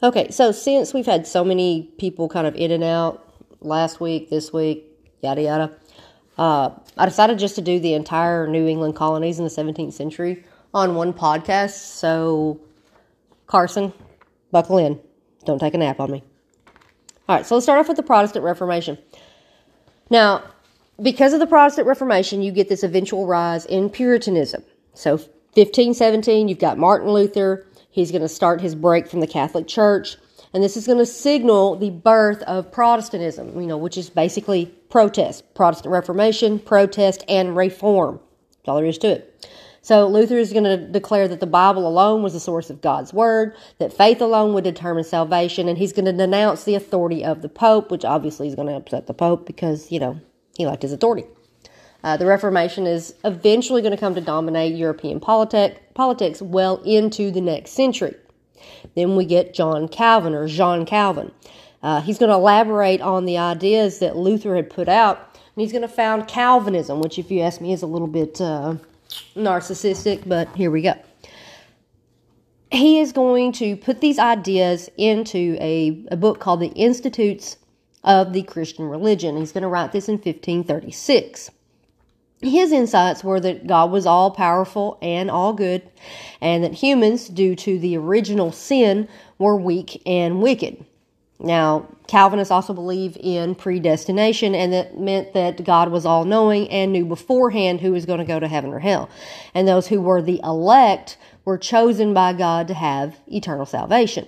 Okay, so since we've had so many people kind of in and out last week, this week, yada yada, uh, I decided just to do the entire New England colonies in the 17th century on one podcast. So, Carson, buckle in. Don't take a nap on me. All right, so let's start off with the Protestant Reformation. Now, because of the Protestant Reformation, you get this eventual rise in Puritanism. So, 1517, you've got Martin Luther He's going to start his break from the Catholic Church. And this is going to signal the birth of Protestantism, you know, which is basically protest, Protestant Reformation, protest, and reform. That's all there is to it. So Luther is going to declare that the Bible alone was the source of God's word, that faith alone would determine salvation, and he's going to denounce the authority of the Pope, which obviously is going to upset the Pope because, you know, he liked his authority. Uh, the Reformation is eventually going to come to dominate European politic, politics well into the next century. Then we get John Calvin or Jean Calvin. Uh, he's going to elaborate on the ideas that Luther had put out, and he's going to found Calvinism, which, if you ask me, is a little bit uh, narcissistic, but here we go. He is going to put these ideas into a, a book called The Institutes of the Christian Religion. He's going to write this in 1536 his insights were that God was all powerful and all good, and that humans, due to the original sin, were weak and wicked. Now, Calvinists also believe in predestination, and that meant that God was all knowing and knew beforehand who was going to go to heaven or hell. And those who were the elect were chosen by God to have eternal salvation.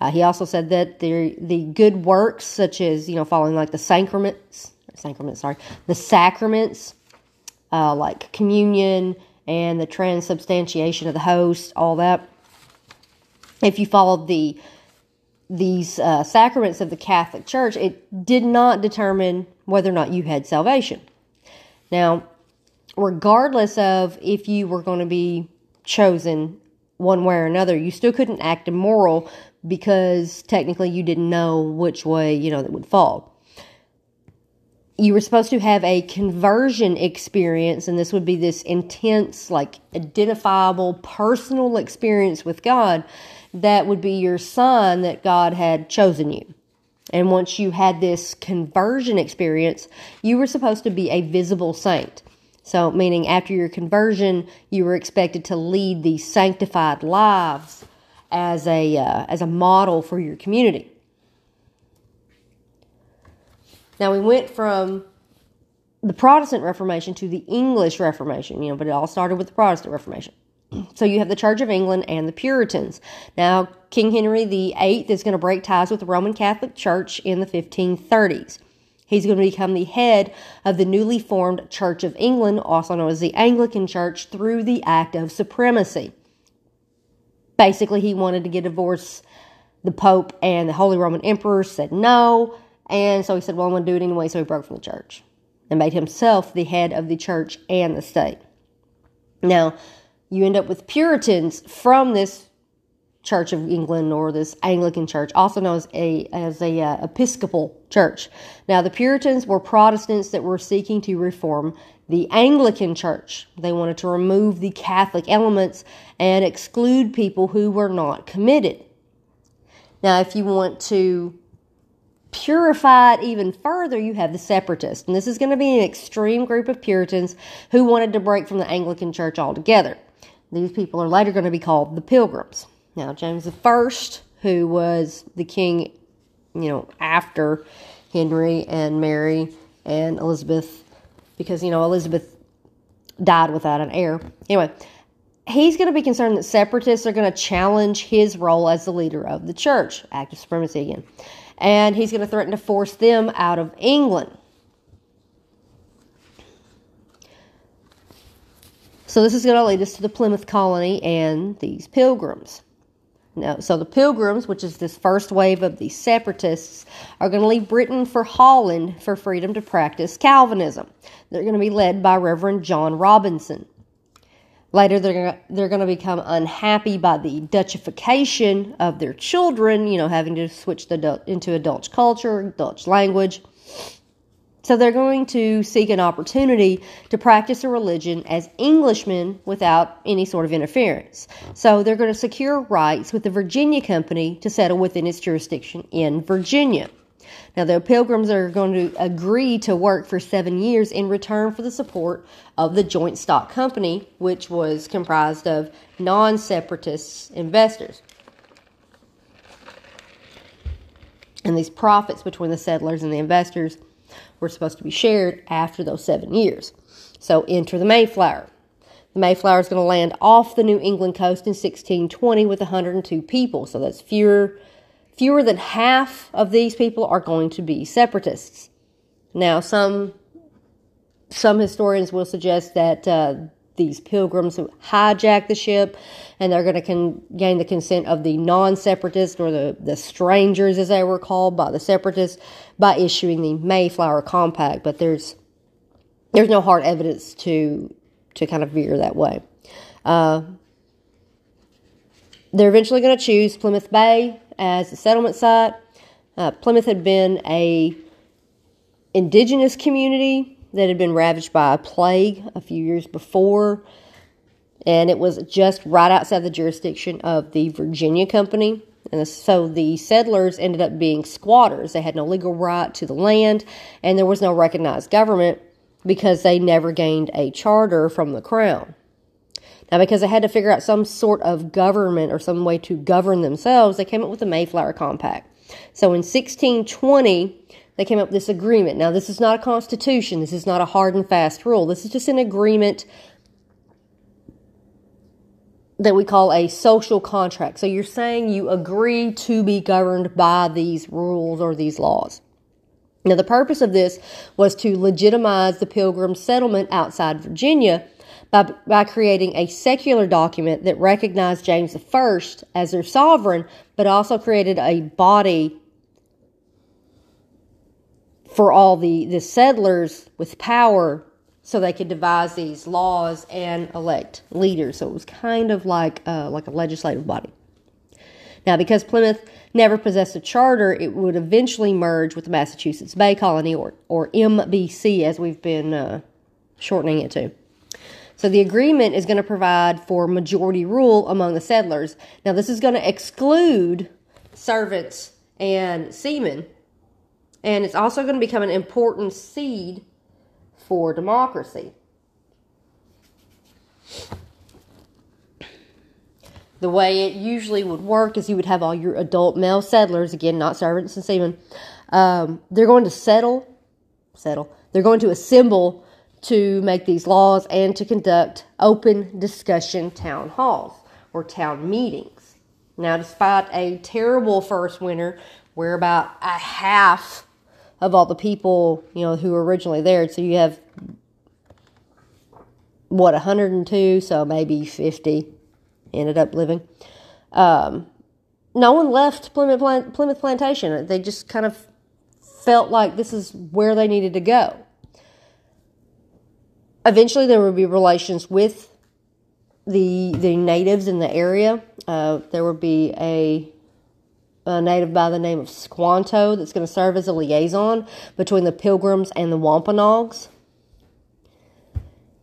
Uh, he also said that the the good works, such as you know, following like the sacraments, sacraments, sorry, the sacraments, uh, like communion and the transubstantiation of the host, all that. If you followed the these uh, sacraments of the Catholic Church, it did not determine whether or not you had salvation. Now, regardless of if you were going to be chosen one way or another, you still couldn't act immoral because technically you didn't know which way, you know, that would fall you were supposed to have a conversion experience, and this would be this intense, like identifiable, personal experience with God that would be your sign that God had chosen you. And once you had this conversion experience, you were supposed to be a visible saint. So, meaning after your conversion, you were expected to lead these sanctified lives as a uh, as a model for your community. Now we went from the Protestant Reformation to the English Reformation, you know, but it all started with the Protestant Reformation. So you have the Church of England and the Puritans. Now, King Henry VIII is going to break ties with the Roman Catholic Church in the 1530s. He's going to become the head of the newly formed Church of England, also known as the Anglican Church, through the Act of Supremacy. Basically, he wanted to get divorce. The Pope and the Holy Roman Emperor said no. And so he said, Well, I'm going to do it anyway. So he broke from the church and made himself the head of the church and the state. Now, you end up with Puritans from this Church of England or this Anglican church, also known as a as a uh, Episcopal church. Now, the Puritans were Protestants that were seeking to reform the Anglican church. They wanted to remove the Catholic elements and exclude people who were not committed. Now, if you want to purify it even further, you have the separatists. And this is going to be an extreme group of Puritans who wanted to break from the Anglican Church altogether. These people are later going to be called the Pilgrims. Now, James I, who was the king, you know, after Henry and Mary and Elizabeth, because, you know, Elizabeth died without an heir. Anyway, he's going to be concerned that separatists are going to challenge his role as the leader of the church. Act of supremacy again and he's going to threaten to force them out of England. So this is going to lead us to the Plymouth colony and these pilgrims. Now, so the pilgrims, which is this first wave of the separatists, are going to leave Britain for Holland for freedom to practice Calvinism. They're going to be led by Reverend John Robinson. Later, they're gonna, they're going to become unhappy by the Dutchification of their children, you know, having to switch the into a Dutch culture, Dutch language. So they're going to seek an opportunity to practice a religion as Englishmen without any sort of interference. So they're going to secure rights with the Virginia Company to settle within its jurisdiction in Virginia. Now, the pilgrims are going to agree to work for seven years in return for the support of the joint stock company, which was comprised of non separatist investors. And these profits between the settlers and the investors were supposed to be shared after those seven years. So enter the Mayflower. The Mayflower is going to land off the New England coast in 1620 with 102 people. So that's fewer, fewer than half of these people are going to be separatists. Now, some some historians will suggest that uh, these pilgrims who hijack the ship and they're going to con- gain the consent of the non-separatists or the, the strangers as they were called by the separatists by issuing the mayflower compact but there's there's no hard evidence to to kind of veer that way uh, they're eventually going to choose plymouth bay as a settlement site uh, plymouth had been a indigenous community that had been ravaged by a plague a few years before, and it was just right outside the jurisdiction of the Virginia Company. And so the settlers ended up being squatters. They had no legal right to the land, and there was no recognized government because they never gained a charter from the crown. Now, because they had to figure out some sort of government or some way to govern themselves, they came up with the Mayflower Compact. So in 1620, they came up with this agreement. Now, this is not a constitution. This is not a hard and fast rule. This is just an agreement that we call a social contract. So you're saying you agree to be governed by these rules or these laws. Now, the purpose of this was to legitimize the Pilgrim settlement outside Virginia by, by creating a secular document that recognized James I as their sovereign, but also created a body for all the, the settlers with power so they could devise these laws and elect leaders. So it was kind of like uh, like a legislative body. Now, because Plymouth never possessed a charter, it would eventually merge with the Massachusetts Bay Colony, or or MBC, as we've been uh, shortening it to. So the agreement is going to provide for majority rule among the settlers. Now, this is going to exclude servants and seamen and it's also going to become an important seed for democracy. The way it usually would work is you would have all your adult male settlers, again, not servants and seamen. Um, they're going to settle, settle. They're going to assemble to make these laws and to conduct open discussion town halls or town meetings. Now, despite a terrible first winter where about a half of all the people, you know, who were originally there. So you have what 102, so maybe 50 ended up living. Um, no one left Plymouth, Plymouth Plantation. They just kind of felt like this is where they needed to go. Eventually, there would be relations with the the natives in the area. Uh, there would be a a native by the name of Squanto that's going to serve as a liaison between the Pilgrims and the Wampanoags.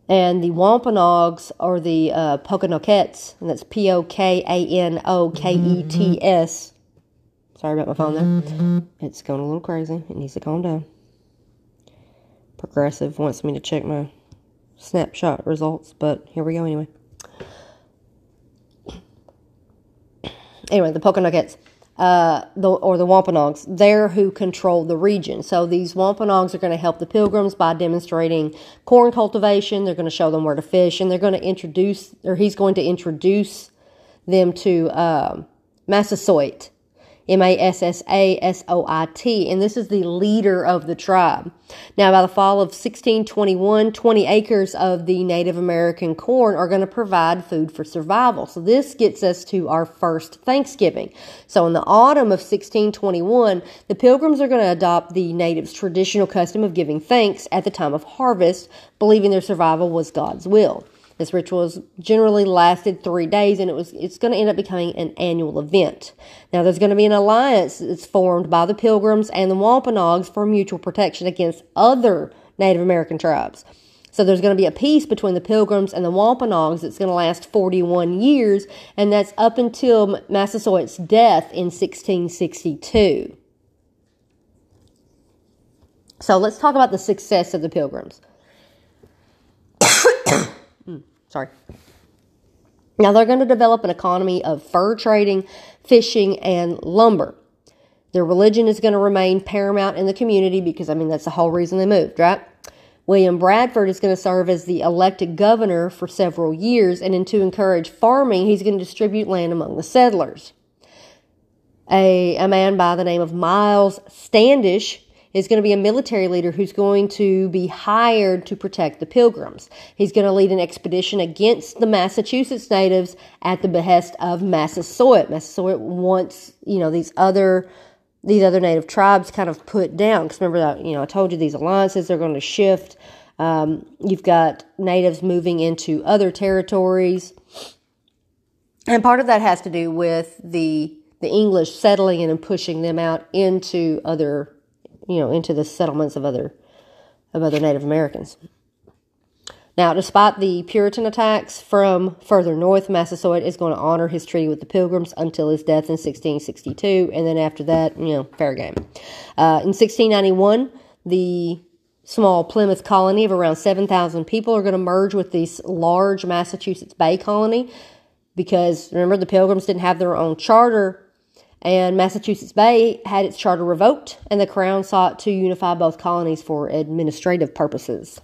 And the Wampanoags are the uh, Pokanokets, and that's P O K A N O K E T S. Sorry about my phone there. It's going a little crazy. It needs to calm down. Progressive wants me to check my snapshot results, but here we go anyway. Anyway, the Pokanokets uh, the, or the Wampanoags, they're who control the region. So these Wampanoags are going to help the pilgrims by demonstrating corn cultivation. They're going to show them where to fish, and they're going to introduce, or he's going to introduce them to uh, Massasoit, M A S S A S O I T, and this is the leader of the tribe. Now, by the fall of 1621, 20 acres of the Native American corn are going to provide food for survival. So, this gets us to our first Thanksgiving. So, in the autumn of 1621, the pilgrims are going to adopt the natives' traditional custom of giving thanks at the time of harvest, believing their survival was God's will. This ritual is generally lasted three days, and it was it's going to end up becoming an annual event. Now, there's going to be an alliance that's formed by the Pilgrims and the Wampanoags for mutual protection against other Native American tribes. So there's going to be a peace between the Pilgrims and the Wampanoags that's going to last 41 years, and that's up until Massasoit's death in 1662. So let's talk about the success of the Pilgrims. Sorry. Now they're going to develop an economy of fur trading, fishing, and lumber. Their religion is going to remain paramount in the community because, I mean, that's the whole reason they moved, right? William Bradford is going to serve as the elected governor for several years, and then to encourage farming, he's going to distribute land among the settlers. A, a man by the name of Miles Standish is going to be a military leader who's going to be hired to protect the pilgrims. He's going to lead an expedition against the Massachusetts natives at the behest of Massasoit. Massasoit wants, you know, these other these other native tribes kind of put down. Because remember that, you know, I told you these alliances are going to shift. Um, you've got natives moving into other territories. And part of that has to do with the the English settling in and pushing them out into other you know, into the settlements of other of other Native Americans. Now, despite the Puritan attacks from further north, Massasoit is going to honor his treaty with the Pilgrims until his death in 1662, and then after that, you know, fair game. Uh, in 1691, the small Plymouth colony of around 7,000 people are going to merge with this large Massachusetts Bay colony because remember, the Pilgrims didn't have their own charter and Massachusetts Bay had its charter revoked, and the Crown sought to unify both colonies for administrative purposes.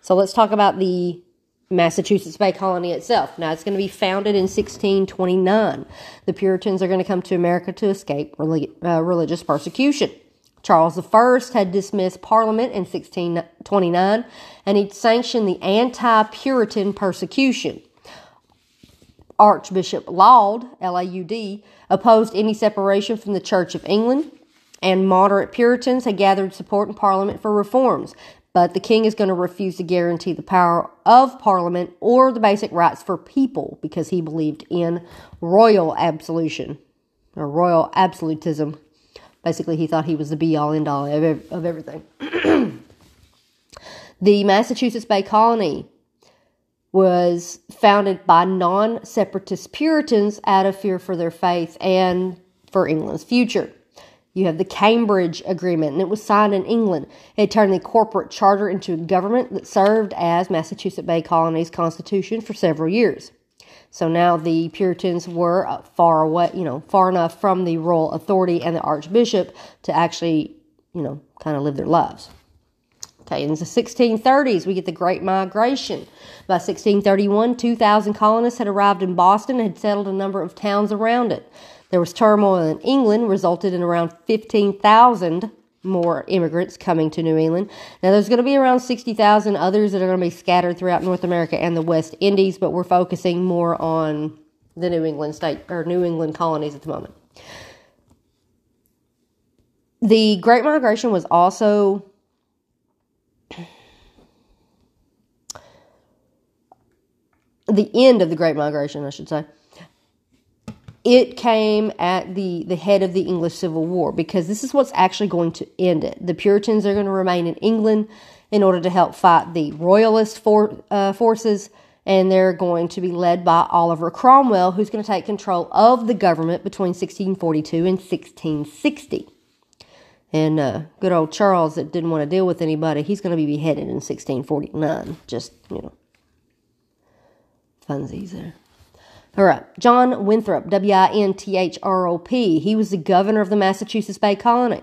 So let's talk about the Massachusetts Bay Colony itself. Now, it's going to be founded in 1629. The Puritans are going to come to America to escape relig- uh, religious persecution. Charles I had dismissed Parliament in 1629, and he sanctioned the anti Puritan persecution. Archbishop Laud, L A U D, opposed any separation from the Church of England, and moderate Puritans had gathered support in Parliament for reforms. But the king is going to refuse to guarantee the power of Parliament or the basic rights for people because he believed in royal absolution or royal absolutism. Basically, he thought he was the be all end all of, of everything. the Massachusetts Bay Colony was founded by non separatist Puritans out of fear for their faith and for England's future. You have the Cambridge Agreement, and it was signed in England. It turned the corporate charter into a government that served as Massachusetts Bay Colony's constitution for several years. So now the Puritans were uh, far away, you know, far enough from the royal authority and the archbishop to actually, you know, kind of live their lives. Okay, in the 1630s, we get the Great Migration. By 1631, 2,000 colonists had arrived in Boston and had settled a number of towns around it. There was turmoil in England, resulted in around 15,000 more immigrants coming to New England. Now, there's going to be around 60,000 others that are going to be scattered throughout North America and the West Indies, but we're focusing more on the New England state or New England colonies at the moment. The Great Migration was also the end of the Great Migration, I should say, it came at the, the head of the English Civil War because this is what's actually going to end it. The Puritans are going to remain in England in order to help fight the Royalist for, uh, forces, and they're going to be led by Oliver Cromwell, who's going to take control of the government between 1642 and 1660. And uh, good old Charles, that didn't want to deal with anybody, he's going to be beheaded in 1649. Just, you know, funsies there. All right, John Winthrop, W I N T H R O P. He was the governor of the Massachusetts Bay Colony.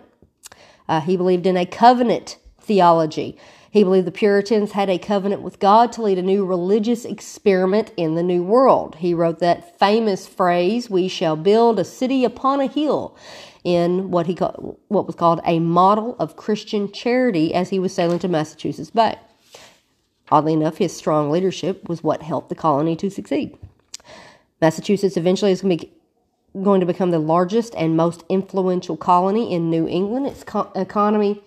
Uh, he believed in a covenant theology. He believed the Puritans had a covenant with God to lead a new religious experiment in the New World. He wrote that famous phrase, "We shall build a city upon a hill," in what he called, what was called a model of Christian charity as he was sailing to Massachusetts Bay. Oddly enough, his strong leadership was what helped the colony to succeed. Massachusetts eventually is going to, be, going to become the largest and most influential colony in New England. Its co- economy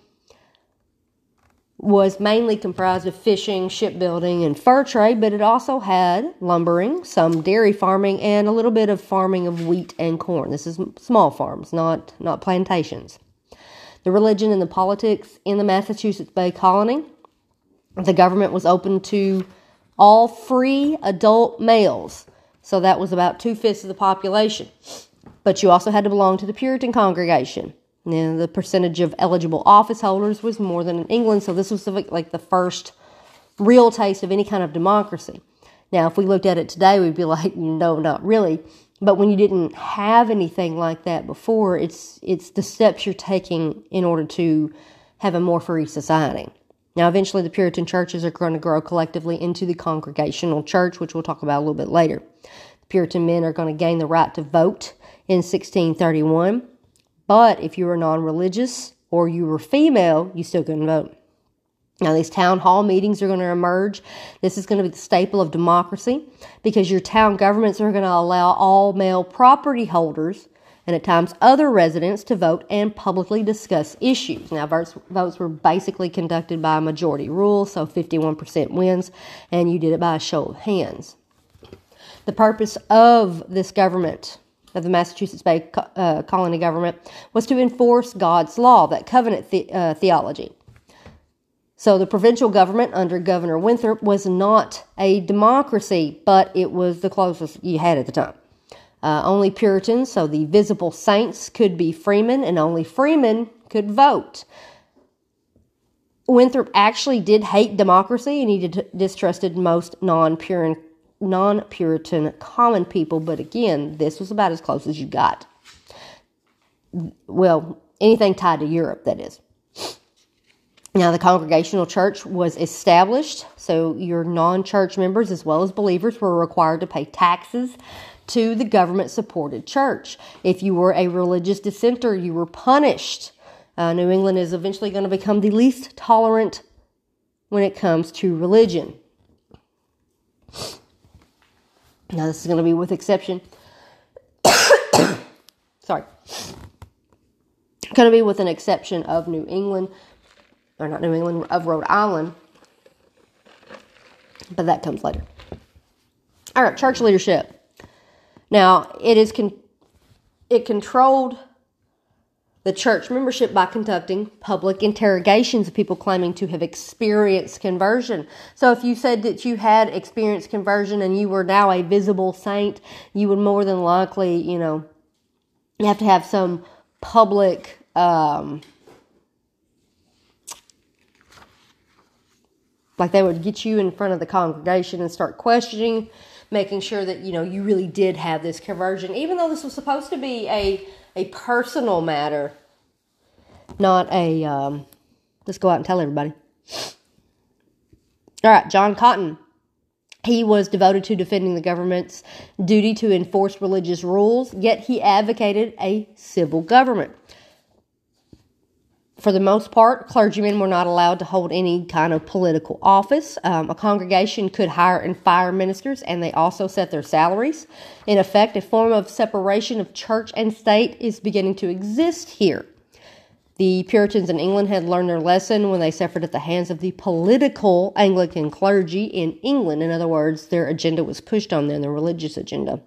was mainly comprised of fishing, shipbuilding, and fur trade, but it also had lumbering, some dairy farming, and a little bit of farming of wheat and corn. This is small farms, not, not plantations. The religion and the politics in the Massachusetts Bay Colony. The government was open to all free adult males, so that was about two fifths of the population. But you also had to belong to the Puritan congregation. Now, the percentage of eligible office holders was more than in England, so this was like the first real taste of any kind of democracy. Now, if we looked at it today, we'd be like, no, not really. But when you didn't have anything like that before, it's it's the steps you're taking in order to have a more free society. Now, eventually, the Puritan churches are going to grow collectively into the Congregational Church, which we'll talk about a little bit later. The Puritan men are going to gain the right to vote in 1631. But if you were non religious or you were female, you still couldn't vote. Now, these town hall meetings are going to emerge. This is going to be the staple of democracy because your town governments are going to allow all male property holders and at times other residents to vote and publicly discuss issues. Now, votes, votes were basically conducted by a majority rule, so 51% wins, and you did it by a show of hands. The purpose of this government of the Massachusetts Bay uh, Colony government was to enforce God's law, that covenant the, uh, theology. So the provincial government under Governor Winthrop was not a democracy, but it was the closest you had at the time. Uh, only Puritans, so the visible saints, could be freemen, and only freemen could vote. Winthrop actually did hate democracy, and he did, distrusted most non Puritan non Puritan common people, but again, this was about as close as you got. Well, anything tied to Europe, that is. Now, the Congregational Church was established, so your non church members as well as believers were required to pay taxes to the government supported church. If you were a religious dissenter, you were punished. Uh, New England is eventually going to become the least tolerant when it comes to religion. Now, this is going to be with exception. Sorry. Going to be with an exception of New England, or not New England, of Rhode Island. But that comes later. All right, church leadership. Now, it is con- it controlled the church membership by conducting public interrogations of people claiming to have experienced conversion. So if you said that you had experienced conversion and you were now a visible saint, you would more than likely, you know, you have to have some public um, like they would get you in front of the congregation and start questioning making sure that you know you really did have this conversion even though this was supposed to be a a personal matter, not a um, let's go out and tell everybody. All right, John Cotton. He was devoted to defending the government's duty to enforce religious rules, yet he advocated a civil government. For the most part, clergymen were not allowed to hold any kind of political office. Um, a congregation could hire and fire ministers, and they also set their salaries. In effect, a form of separation of church and state is beginning to exist here. The Puritans in England had learned their lesson when they suffered at the hands of the political Anglican clergy in England. In other words, their agenda was pushed on them, the religious agenda.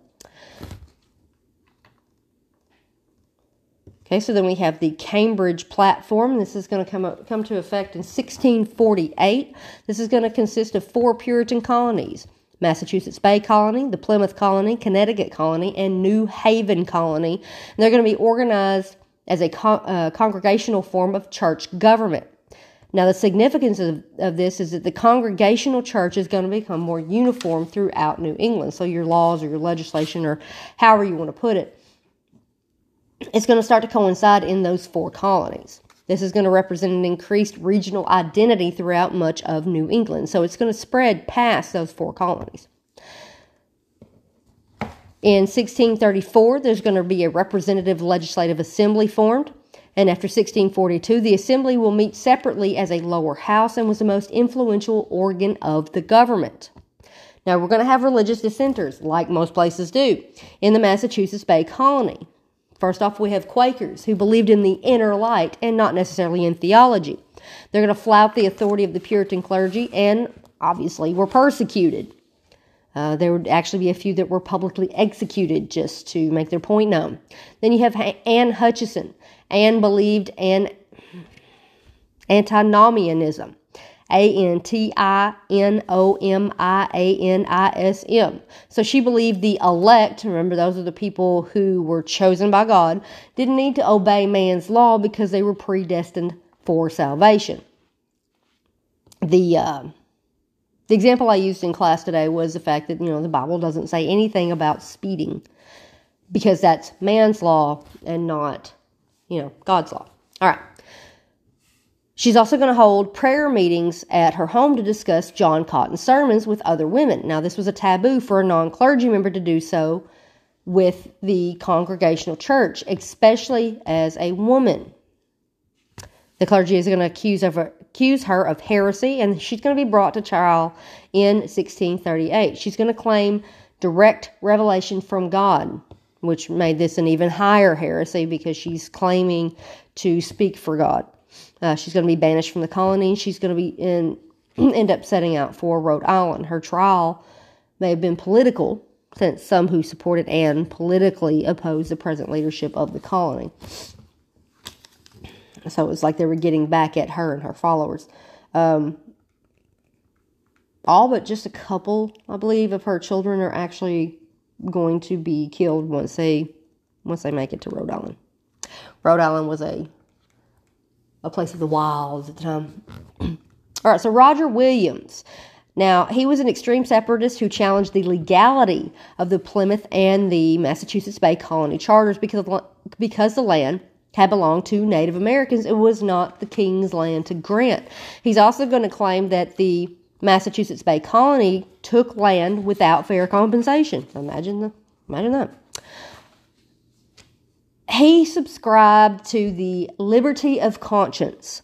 Okay, so then we have the Cambridge Platform. This is going to come up, come to effect in 1648. This is going to consist of four Puritan colonies: Massachusetts Bay Colony, the Plymouth Colony, Connecticut Colony, and New Haven Colony. And they're going to be organized as a con- uh, congregational form of church government. Now, the significance of, of this is that the congregational church is going to become more uniform throughout New England. So, your laws or your legislation, or however you want to put it, it's going to start to coincide in those four colonies. This is going to represent an increased regional identity throughout much of New England. So it's going to spread past those four colonies. In 1634, there's going to be a representative legislative assembly formed. And after 1642, the assembly will meet separately as a lower house and was the most influential organ of the government. Now, we're going to have religious dissenters, like most places do, in the Massachusetts Bay Colony. First off, we have Quakers who believed in the inner light and not necessarily in theology. They're going to flout the authority of the Puritan clergy and obviously were persecuted. Uh, there would actually be a few that were publicly executed just to make their point known. Then you have Anne Hutchinson. Anne believed in antinomianism. A N T I N O M I A N I S M. So she believed the elect, remember those are the people who were chosen by God, didn't need to obey man's law because they were predestined for salvation. The uh, the example I used in class today was the fact that, you know, the Bible doesn't say anything about speeding because that's man's law and not, you know, God's law. All right. She's also going to hold prayer meetings at her home to discuss John Cotton's sermons with other women. Now, this was a taboo for a non clergy member to do so with the congregational church, especially as a woman. The clergy is going to accuse of accuse her of heresy, and she's going to be brought to trial in 1638. She's going to claim direct revelation from God, which made this an even higher heresy because she's claiming to speak for God. Uh, she's going to be banished from the colony. She's going to be in end up setting out for Rhode Island. Her trial may have been political, since some who supported Anne politically opposed the present leadership of the colony. So it was like they were getting back at her and her followers. Um, all but just a couple, I believe, of her children are actually going to be killed once they once they make it to Rhode Island. Rhode Island was a a place of the wilds at the time. All right, so Roger Williams. Now, he was an extreme separatist who challenged the legality of the Plymouth and the Massachusetts Bay Colony charters because, because the land had belonged to Native Americans. It was not the king's land to grant. He's also going to claim that the Massachusetts Bay Colony took land without fair compensation. Imagine the imagine that. He subscribed to the liberty of conscience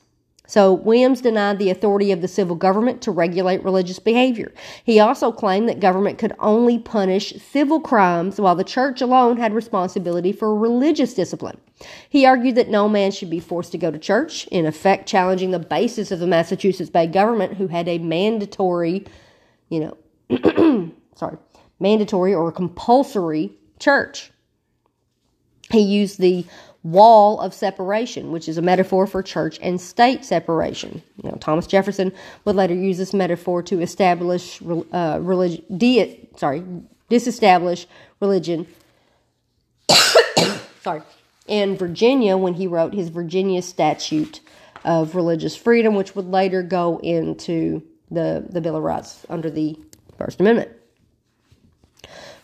so Williams denied the authority of the civil government to regulate religious behavior. He also claimed that government could only punish civil crimes while the church alone had responsibility for religious discipline. He argued that no man should be forced to go to church, in effect challenging the basis of the Massachusetts Bay government who had a mandatory, you know, sorry, mandatory or compulsory church. He used the wall of separation, which is a metaphor for church and state separation. You know, Thomas Jefferson would later use this metaphor to establish uh, religion, sorry, disestablish religion. sorry, in Virginia when he wrote his Virginia Statute of Religious Freedom, which would later go into the the Bill of Rights under the First Amendment.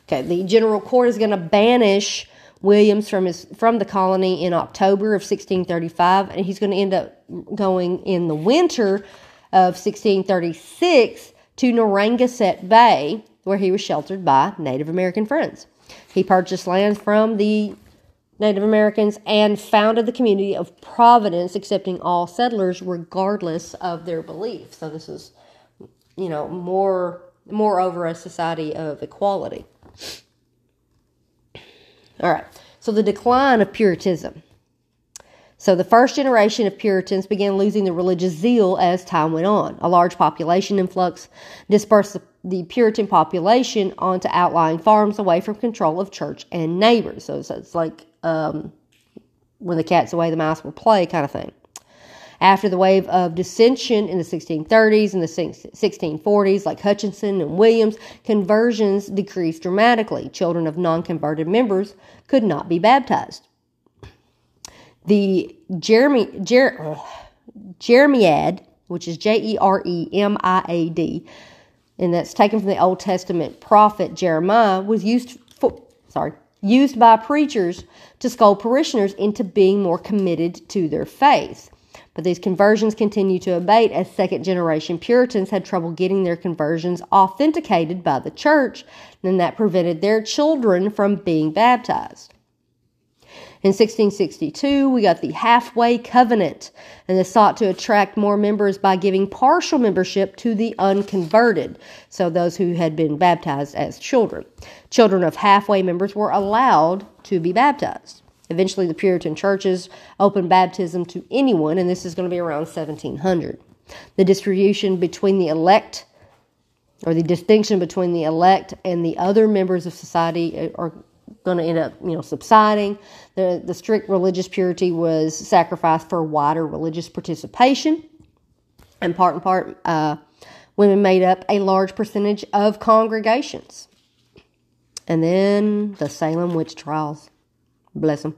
Okay, the General Court is going to banish Williams from his from the colony in October of 1635, and he's going to end up going in the winter of 1636 to Narragansett Bay, where he was sheltered by Native American friends. He purchased land from the Native Americans and founded the community of Providence, accepting all settlers regardless of their belief. So this is, you know, more moreover a society of equality. All right. So the decline of Puritanism. So the first generation of Puritans began losing their religious zeal as time went on. A large population influx dispersed the Puritan population onto outlying farms away from control of church and neighbors. So it's, like um, when the cat's away, the mouse will play kind of thing. After the wave of dissension in the 1630s and the 1640s, like Hutchinson and Williams, conversions decreased dramatically. Children of non converted members could not be baptized. The Jeremy, Jer, Jeremiad, which is J E R E M I A D, and that's taken from the Old Testament prophet Jeremiah, was used for, sorry, used by preachers to scold parishioners into being more committed to their faith. But these conversions continued to abate as second generation Puritans had trouble getting their conversions authenticated by the church, and that prevented their children from being baptized. In 1662, we got the Halfway Covenant, and this sought to attract more members by giving partial membership to the unconverted, so those who had been baptized as children. Children of halfway members were allowed to be baptized. Eventually, the Puritan churches opened baptism to anyone, and this is going to be around 1700. The distribution between the elect, or the distinction between the elect and the other members of society, are going to end up, you know, subsiding. The, the strict religious purity was sacrificed for wider religious participation. And part and part, uh, women made up a large percentage of congregations. And then the Salem witch trials. Bless them.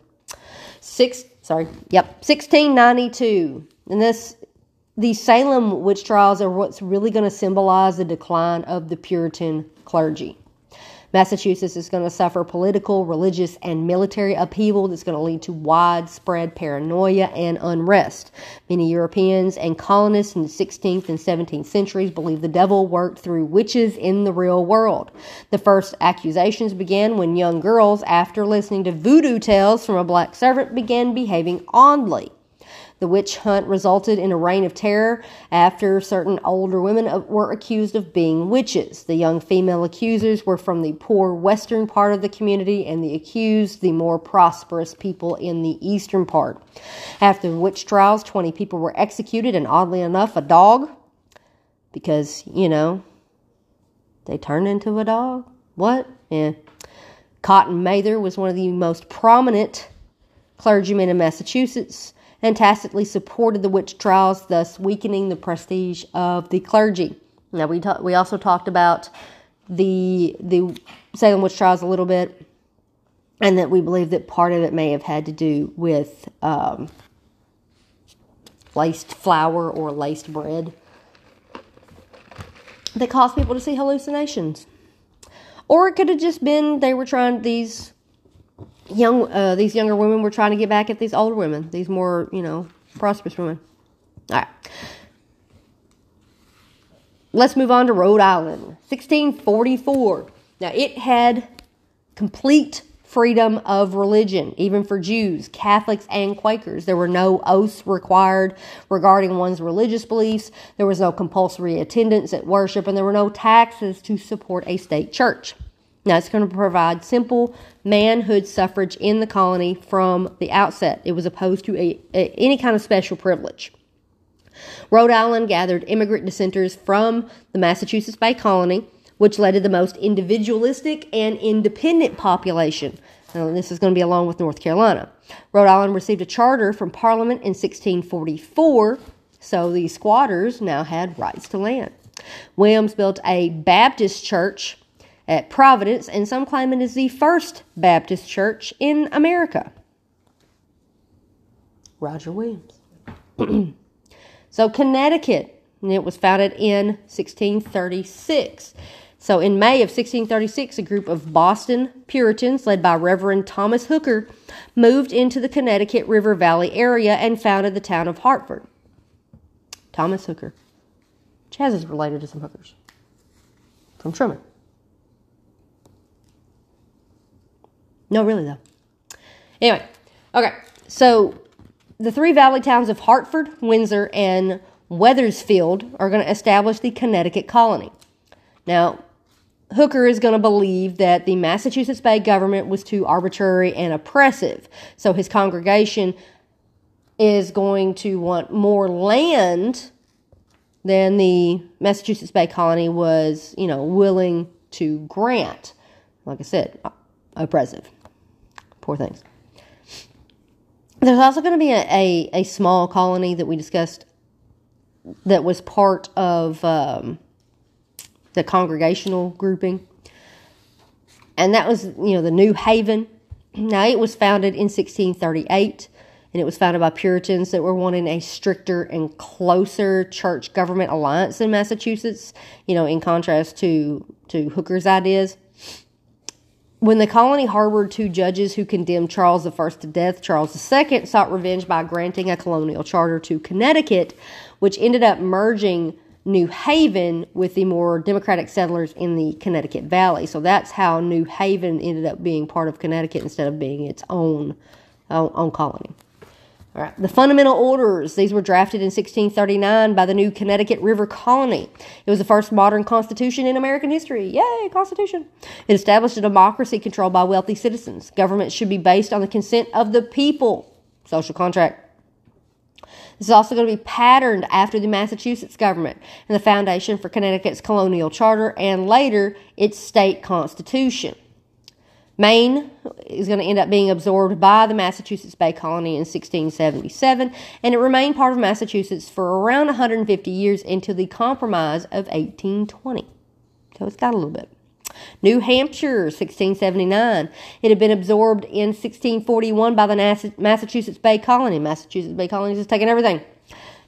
Six, sorry, yep, 1692. And this, the Salem witch trials are what's really going to symbolize the decline of the Puritan clergy. Massachusetts is going to suffer political, religious, and military upheaval that's going to lead to widespread paranoia and unrest. Many Europeans and colonists in the 16th and 17th centuries believed the devil worked through witches in the real world. The first accusations began when young girls, after listening to voodoo tales from a black servant, began behaving oddly. The witch hunt resulted in a reign of terror after certain older women uh, were accused of being witches. The young female accusers were from the poor western part of the community, and the accused, the more prosperous people in the eastern part. After the witch trials, 20 people were executed, and oddly enough, a dog, because, you know, they turned into a dog. What? Yeah. Cotton Mather was one of the most prominent clergymen in Massachusetts and tacitly supported the witch trials, thus weakening the prestige of the clergy. Now we ta- we also talked about the the Salem witch trials a little bit, and that we believe that part of it may have had to do with um, laced flour or laced bread that caused people to see hallucinations. Or it could have just been they were trying these young uh, these younger women were trying to get back at these older women, these more you know prosperous women. All right. Let's move on to Rhode Island, 1644. Now it had complete freedom of religion, even for Jews, Catholics, and Quakers. There were no oaths required regarding one's religious beliefs. There was no compulsory attendance at worship, and there were no taxes to support a state church. Now, it's going to provide simple manhood suffrage in the colony from the outset. It was opposed to a, a, any kind of special privilege. Rhode Island gathered immigrant dissenters from the Massachusetts Bay Colony, which led to the most individualistic and independent population. Now, this is going to be along with North Carolina. Rhode Island received a charter from Parliament in 1644, so the squatters now had rights to land. Williams built a Baptist church at Providence, and some claim it is the first Baptist church in America. Roger Williams. so, Connecticut, and it was founded in 1636. So, in May of 1636, a group of Boston Puritans, led by Reverend Thomas Hooker, moved into the Connecticut River Valley area and founded the town of Hartford. Thomas Hooker. Chaz is related to some hookers from Truman. No, really though. Anyway, okay. So the three valley towns of Hartford, Windsor, and Wethersfield are going to establish the Connecticut colony. Now, Hooker is going to believe that the Massachusetts Bay government was too arbitrary and oppressive. So his congregation is going to want more land than the Massachusetts Bay colony was, you know, willing to grant. Like I said, oppressive. Poor things. There's also going to be a, a, a, small colony that we discussed that was part of um, the congregational grouping. And that was, you know, the New Haven. Now, it was founded in 1638 and it was founded by Puritans that were wanting a stricter and closer church government alliance in Massachusetts, you know, in contrast to, to Hooker's ideas. When the colony harbored two judges who condemned Charles I to death, Charles II sought revenge by granting a colonial charter to Connecticut, which ended up merging New Haven with the more democratic settlers in the Connecticut Valley. So that's how New Haven ended up being part of Connecticut instead of being its own, own, own colony. All right, the fundamental orders. These were drafted in 1639 by the new Connecticut River Colony. It was the first modern constitution in American history. Yay, Constitution! It established a democracy controlled by wealthy citizens. Government should be based on the consent of the people. Social contract. This is also going to be patterned after the Massachusetts government and the foundation for Connecticut's colonial charter and later its state constitution. Maine is going to end up being absorbed by the Massachusetts Bay Colony in 1677, and it remained part of Massachusetts for around 150 years until the Compromise of 1820. So it's got a little bit. New Hampshire, 1679. It had been absorbed in 1641 by the Massachusetts Bay Colony. Massachusetts Bay Colony just taking everything.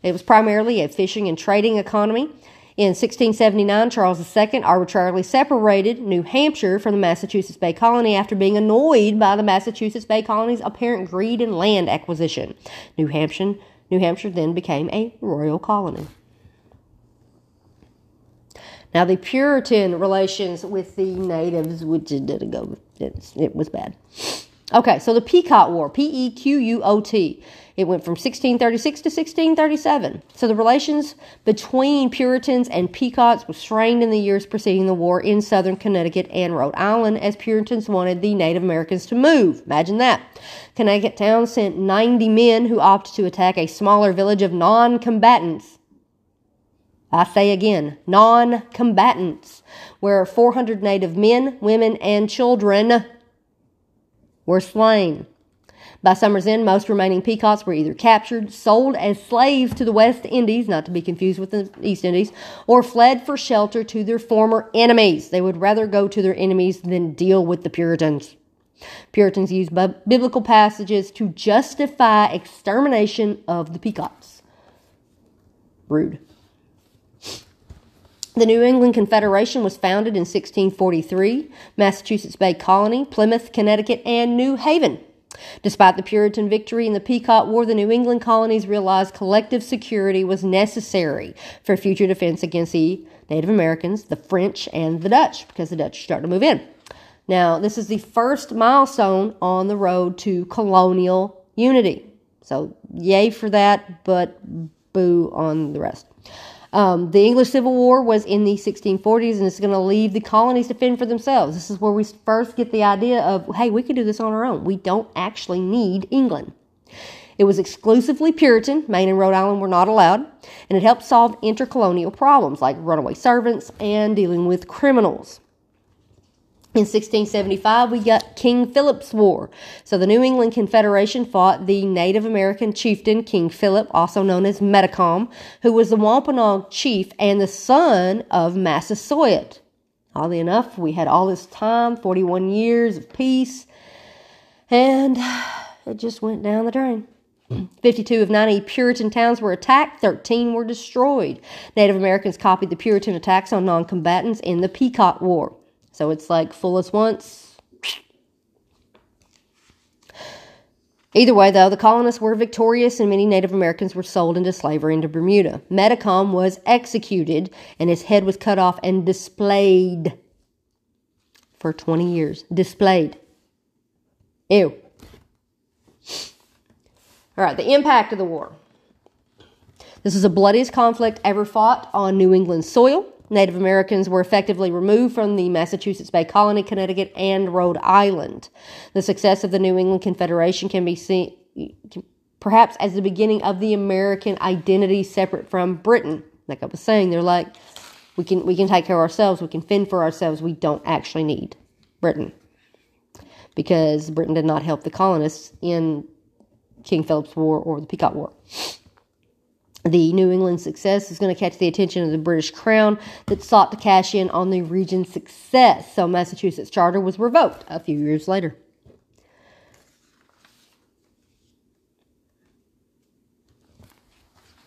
It was primarily a fishing and trading economy. In 1679, Charles II arbitrarily separated New Hampshire from the Massachusetts Bay Colony after being annoyed by the Massachusetts Bay Colony's apparent greed in land acquisition. New Hampshire, New Hampshire then became a royal colony. Now, the Puritan relations with the natives, which didn't go, it was bad. Okay, so the Pequot War, P E Q U O T. It went from 1636 to 1637. So the relations between Puritans and Pequots were strained in the years preceding the war in southern Connecticut and Rhode Island as Puritans wanted the Native Americans to move. Imagine that. Connecticut town sent 90 men who opted to attack a smaller village of non combatants. I say again, non combatants, where 400 Native men, women, and children were slain. By summer's end, most remaining Pequots were either captured, sold as slaves to the West Indies, not to be confused with the East Indies, or fled for shelter to their former enemies. They would rather go to their enemies than deal with the Puritans. Puritans used biblical passages to justify extermination of the Pequots. Rude. The New England Confederation was founded in 1643, Massachusetts Bay Colony, Plymouth, Connecticut, and New Haven. Despite the Puritan victory in the Pequot War, the New England colonies realized collective security was necessary for future defense against the Native Americans, the French, and the Dutch, because the Dutch started to move in. Now, this is the first milestone on the road to colonial unity. So, yay for that, but boo on the rest. Um, the English Civil War was in the 1640s, and it's going to leave the colonies to fend for themselves. This is where we first get the idea of, hey, we can do this on our own. We don't actually need England. It was exclusively Puritan. Maine and Rhode Island were not allowed, and it helped solve intercolonial problems like runaway servants and dealing with criminals. In 1675, we got King Philip's War. So the New England Confederation fought the Native American chieftain King Philip, also known as Metacom, who was the Wampanoag chief and the son of Massasoit. Oddly enough, we had all this time 41 years of peace and it just went down the drain. 52 of 90 Puritan towns were attacked, 13 were destroyed. Native Americans copied the Puritan attacks on non combatants in the Pequot War. So it's like full as once. Either way, though, the colonists were victorious and many Native Americans were sold into slavery into Bermuda. Metacom was executed and his head was cut off and displayed for 20 years. Displayed. Ew. All right, the impact of the war. This is the bloodiest conflict ever fought on New England soil. Native Americans were effectively removed from the Massachusetts Bay Colony, Connecticut, and Rhode Island. The success of the New England Confederation can be seen perhaps as the beginning of the American identity separate from Britain. Like I was saying, they're like, we can we can take care of ourselves, we can fend for ourselves, we don't actually need Britain. Because Britain did not help the colonists in King Philip's War or the Pequot War the New England success is going to catch the attention of the British Crown that sought to cash in on the region's success. So Massachusetts charter was revoked a few years later.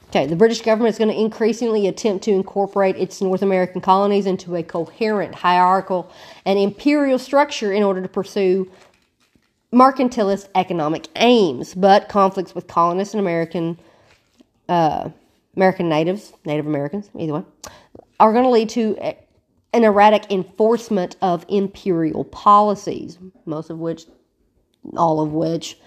Okay, the British government is going to increasingly attempt to incorporate its North American colonies into a coherent, hierarchical, and imperial structure in order to pursue mercantilist economic aims. But conflicts with colonists and American uh, American natives, Native Americans, either way, are going to lead to an erratic enforcement of imperial policies, most of which, all of which,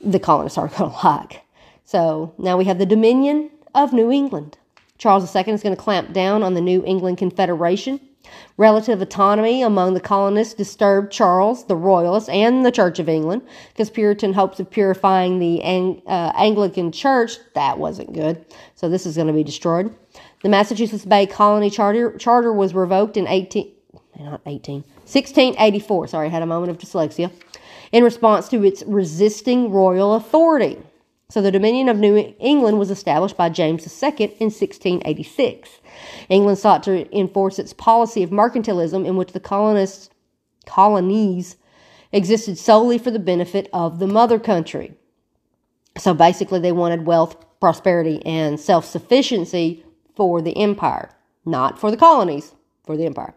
the colonists aren't going to like. So now we have the Dominion of New England. Charles II is going to clamp down on the New England Confederation. Relative autonomy among the colonists disturbed Charles, the Royalists, and the Church of England because Puritan hopes of purifying the Ang- uh, Anglican Church, that wasn't good. So this is going to be destroyed. The Massachusetts Bay Colony Charter, charter was revoked in 18, not 18, 1684. Sorry, I had a moment of dyslexia. In response to its resisting royal authority. So the Dominion of New England was established by James II in 1686. England sought to enforce its policy of mercantilism in which the colonists colonies existed solely for the benefit of the mother country. So basically they wanted wealth, prosperity and self-sufficiency for the empire, not for the colonies for the empire.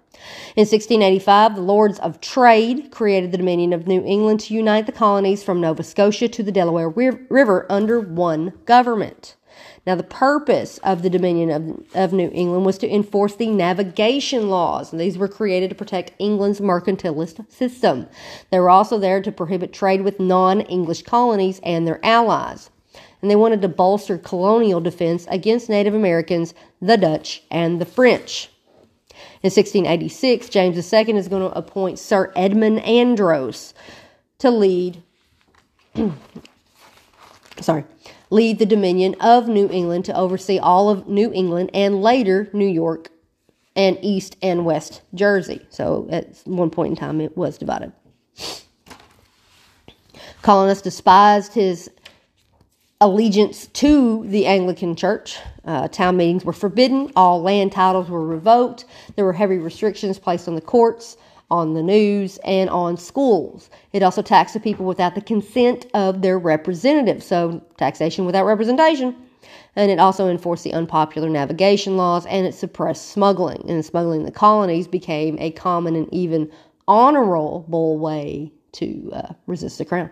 In 1685, the Lords of Trade created the Dominion of New England to unite the colonies from Nova Scotia to the Delaware River under one government. Now, the purpose of the Dominion of, of New England was to enforce the navigation laws. And these were created to protect England's mercantilist system. They were also there to prohibit trade with non English colonies and their allies. And they wanted to bolster colonial defense against Native Americans, the Dutch, and the French. In 1686, James II is going to appoint Sir Edmund Andros to lead sorry, lead the Dominion of New England to oversee all of New England and later New York and East and West Jersey. So at one point in time, it was divided. Colonists despised his allegiance to the Anglican Church. Uh, town meetings were forbidden. All land titles were revoked. There were heavy restrictions placed on the courts, on the news, and on schools. It also taxed the people without the consent of their representatives. So, taxation without representation. And it also enforced the unpopular navigation laws and it suppressed smuggling. And smuggling in the colonies became a common and even honorable way to uh, resist the crown.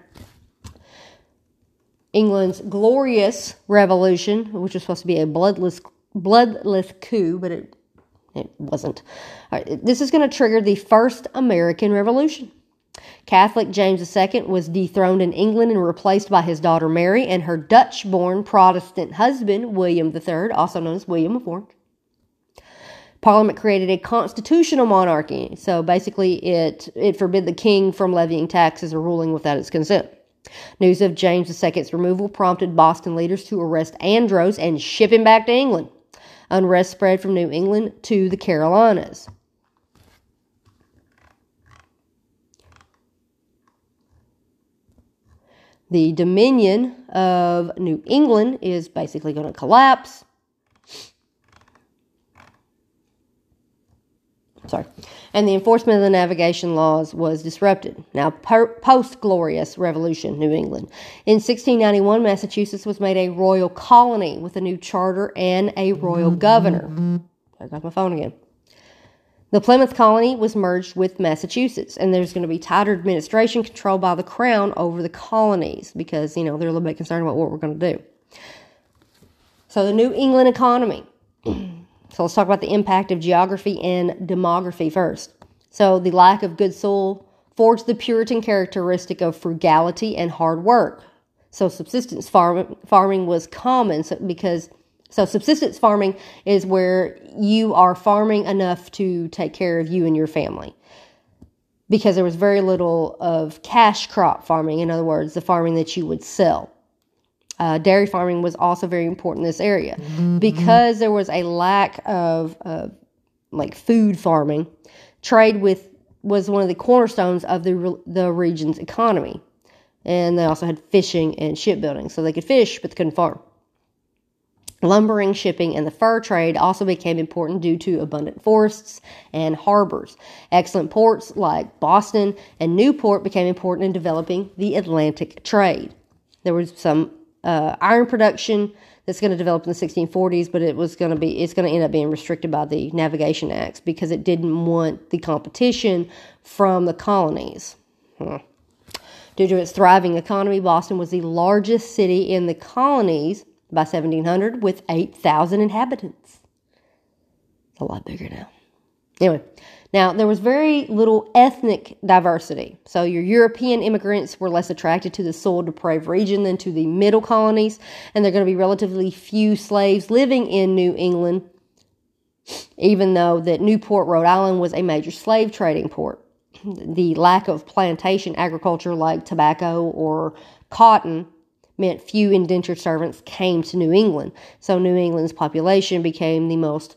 England's glorious revolution, which was supposed to be a bloodless bloodless coup, but it it wasn't. This is going to trigger the first American Revolution. Catholic James II was dethroned in England and replaced by his daughter Mary and her Dutch born Protestant husband, William III, also known as William of Orange. Parliament created a constitutional monarchy, so basically it, it forbid the king from levying taxes or ruling without his consent. News of James II's removal prompted Boston leaders to arrest Andros and ship him back to England. Unrest spread from New England to the Carolinas. The Dominion of New England is basically going to collapse. Sorry, and the enforcement of the navigation laws was disrupted. Now, post Glorious Revolution, New England. In 1691, Massachusetts was made a royal colony with a new charter and a royal governor. I got my phone again. The Plymouth colony was merged with Massachusetts, and there's going to be tighter administration control by the crown over the colonies because, you know, they're a little bit concerned about what we're going to do. So, the New England economy. So let's talk about the impact of geography and demography first. So the lack of good soil forged the Puritan characteristic of frugality and hard work. So subsistence farm, farming was common because so subsistence farming is where you are farming enough to take care of you and your family. Because there was very little of cash crop farming, in other words, the farming that you would sell. Uh, dairy farming was also very important in this area mm-hmm. because there was a lack of uh, like food farming. Trade with was one of the cornerstones of the the region's economy, and they also had fishing and shipbuilding, so they could fish but they couldn't farm. Lumbering, shipping, and the fur trade also became important due to abundant forests and harbors. Excellent ports like Boston and Newport became important in developing the Atlantic trade. There was some uh, iron production that's going to develop in the 1640s, but it was going to be it's going to end up being restricted by the Navigation Acts because it didn't want the competition from the colonies. Huh. Due to its thriving economy, Boston was the largest city in the colonies by 1700 with 8,000 inhabitants. It's a lot bigger now. Anyway, now there was very little ethnic diversity. So your European immigrants were less attracted to the soil depraved region than to the middle colonies, and there are going to be relatively few slaves living in New England, even though that Newport, Rhode Island was a major slave trading port. The lack of plantation agriculture like tobacco or cotton meant few indentured servants came to New England. So New England's population became the most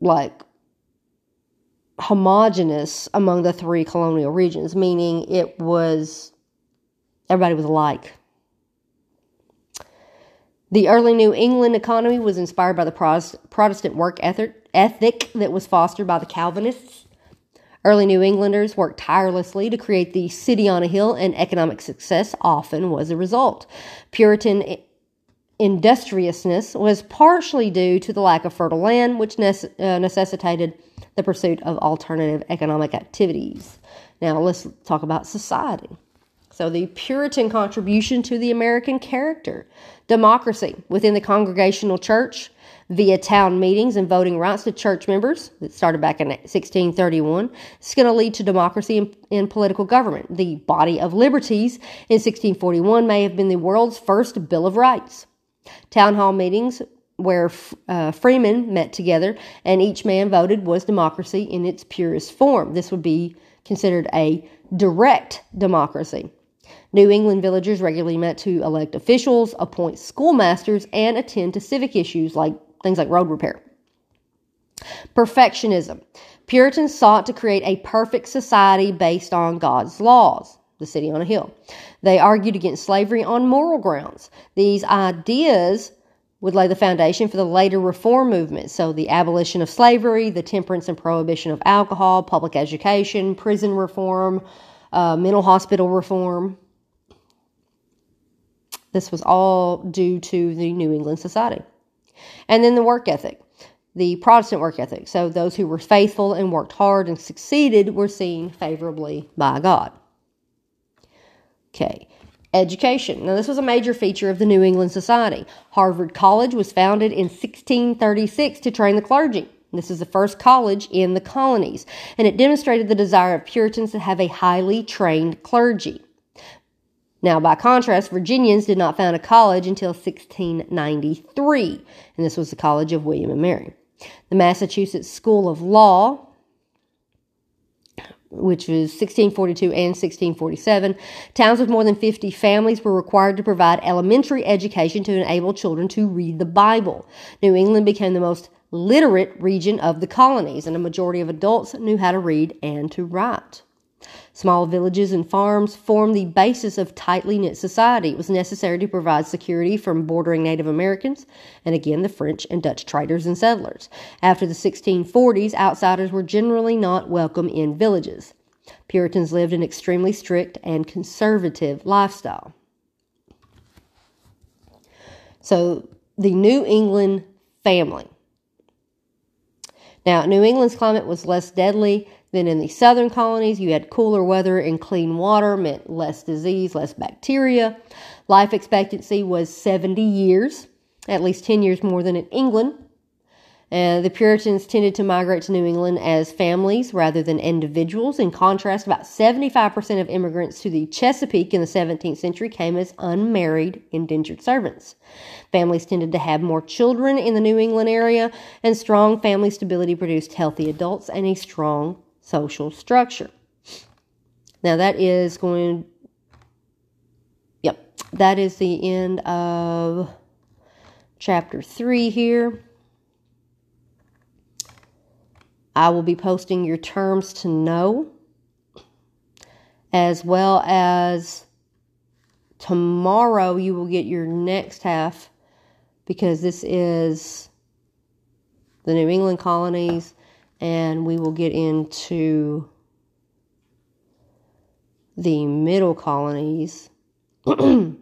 like homogenous among the three colonial regions, meaning it was everybody was alike. The early New England economy was inspired by the Protestant work ethic that was fostered by the Calvinists. Early New Englanders worked tirelessly to create the city on a hill, and economic success often was a result. Puritan industriousness was partially due to the lack of fertile land, which uh, necessitated the pursuit of alternative economic activities. Now, let's talk about society. So, the Puritan contribution to the American character, democracy within the Congregational Church, via town meetings and voting rights to church members that started back in 1631. It's going to lead to democracy in, in, political government. The Body of Liberties in 1641 may have been the world's first Bill of Rights. Town hall meetings where uh, freemen met together and each man voted was democracy in its purest form. This would be considered a direct democracy. New England villagers regularly met to elect officials, appoint schoolmasters, and attend to civic issues like things like road repair. Perfectionism. Puritans sought to create a perfect society based on God's laws, the city on a hill. They argued against slavery on moral grounds. These ideas would lay the foundation for the later reform movement. So, the abolition of slavery, the temperance and prohibition of alcohol, public education, prison reform, uh, mental hospital reform. This was all due to the New England Society. And then the work ethic, the Protestant work ethic. So those who were faithful and worked hard and succeeded were seen favorably by God. Okay. Education. Now, this was a major feature of the New England Society. Harvard College was founded in 1636 to train the clergy. This is the first college in the colonies, and it demonstrated the desire of Puritans to have a highly trained clergy. Now, by contrast, Virginians did not found a college until 1693, and this was the College of William and Mary. The Massachusetts School of Law, which was 1642 and 1647, towns with more than 50 families were required to provide elementary education to enable children to read the Bible. New England became the most literate region of the colonies, and a majority of adults knew how to read and to write. Small villages and farms formed the basis of tightly knit society. It was necessary to provide security from bordering Native Americans and again the French and Dutch traders and settlers. After the 1640s, outsiders were generally not welcome in villages. Puritans lived an extremely strict and conservative lifestyle. So, the New England family. Now, New England's climate was less deadly then in the southern colonies, you had cooler weather and clean water, meant less disease, less bacteria. Life expectancy was 70 years, at least 10 years more than in England. Uh, the Puritans tended to migrate to New England as families rather than individuals. In contrast, about 75% of immigrants to the Chesapeake in the 17th century came as unmarried indentured servants. Families tended to have more children in the New England area, and strong family stability produced healthy adults and a strong social structure. Now that is going, yep, that is the end of chapter 3 here. I will be posting your terms to know as well as tomorrow you will get your next half because this is the New England colonies and we will get into the middle colonies in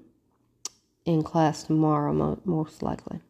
class tomorrow, most likely.